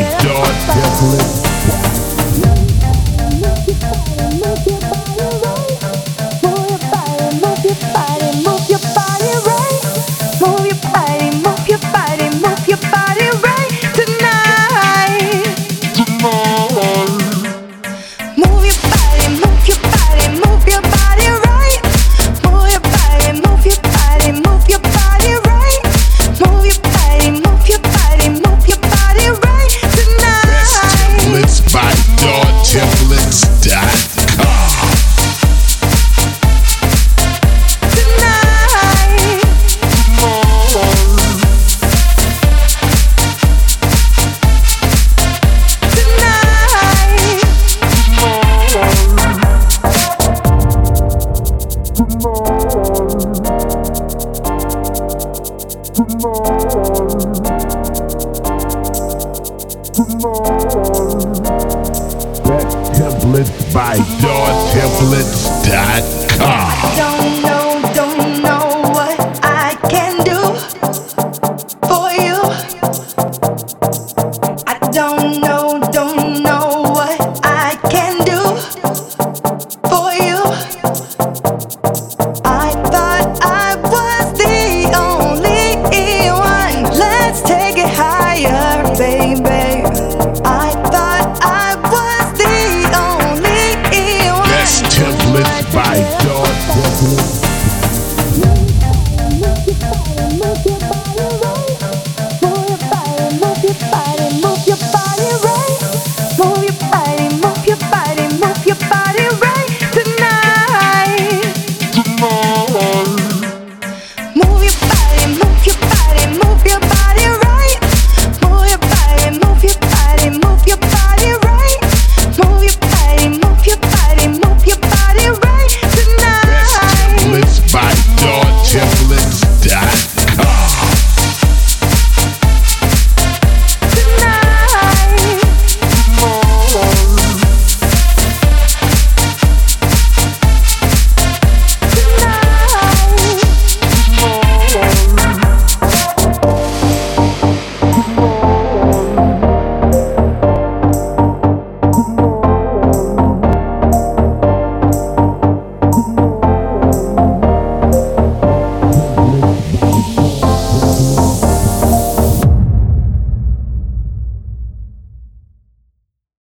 God, desolate. Move your body, move your body, move your body. that template by doortemplates.com. Don't, do don't know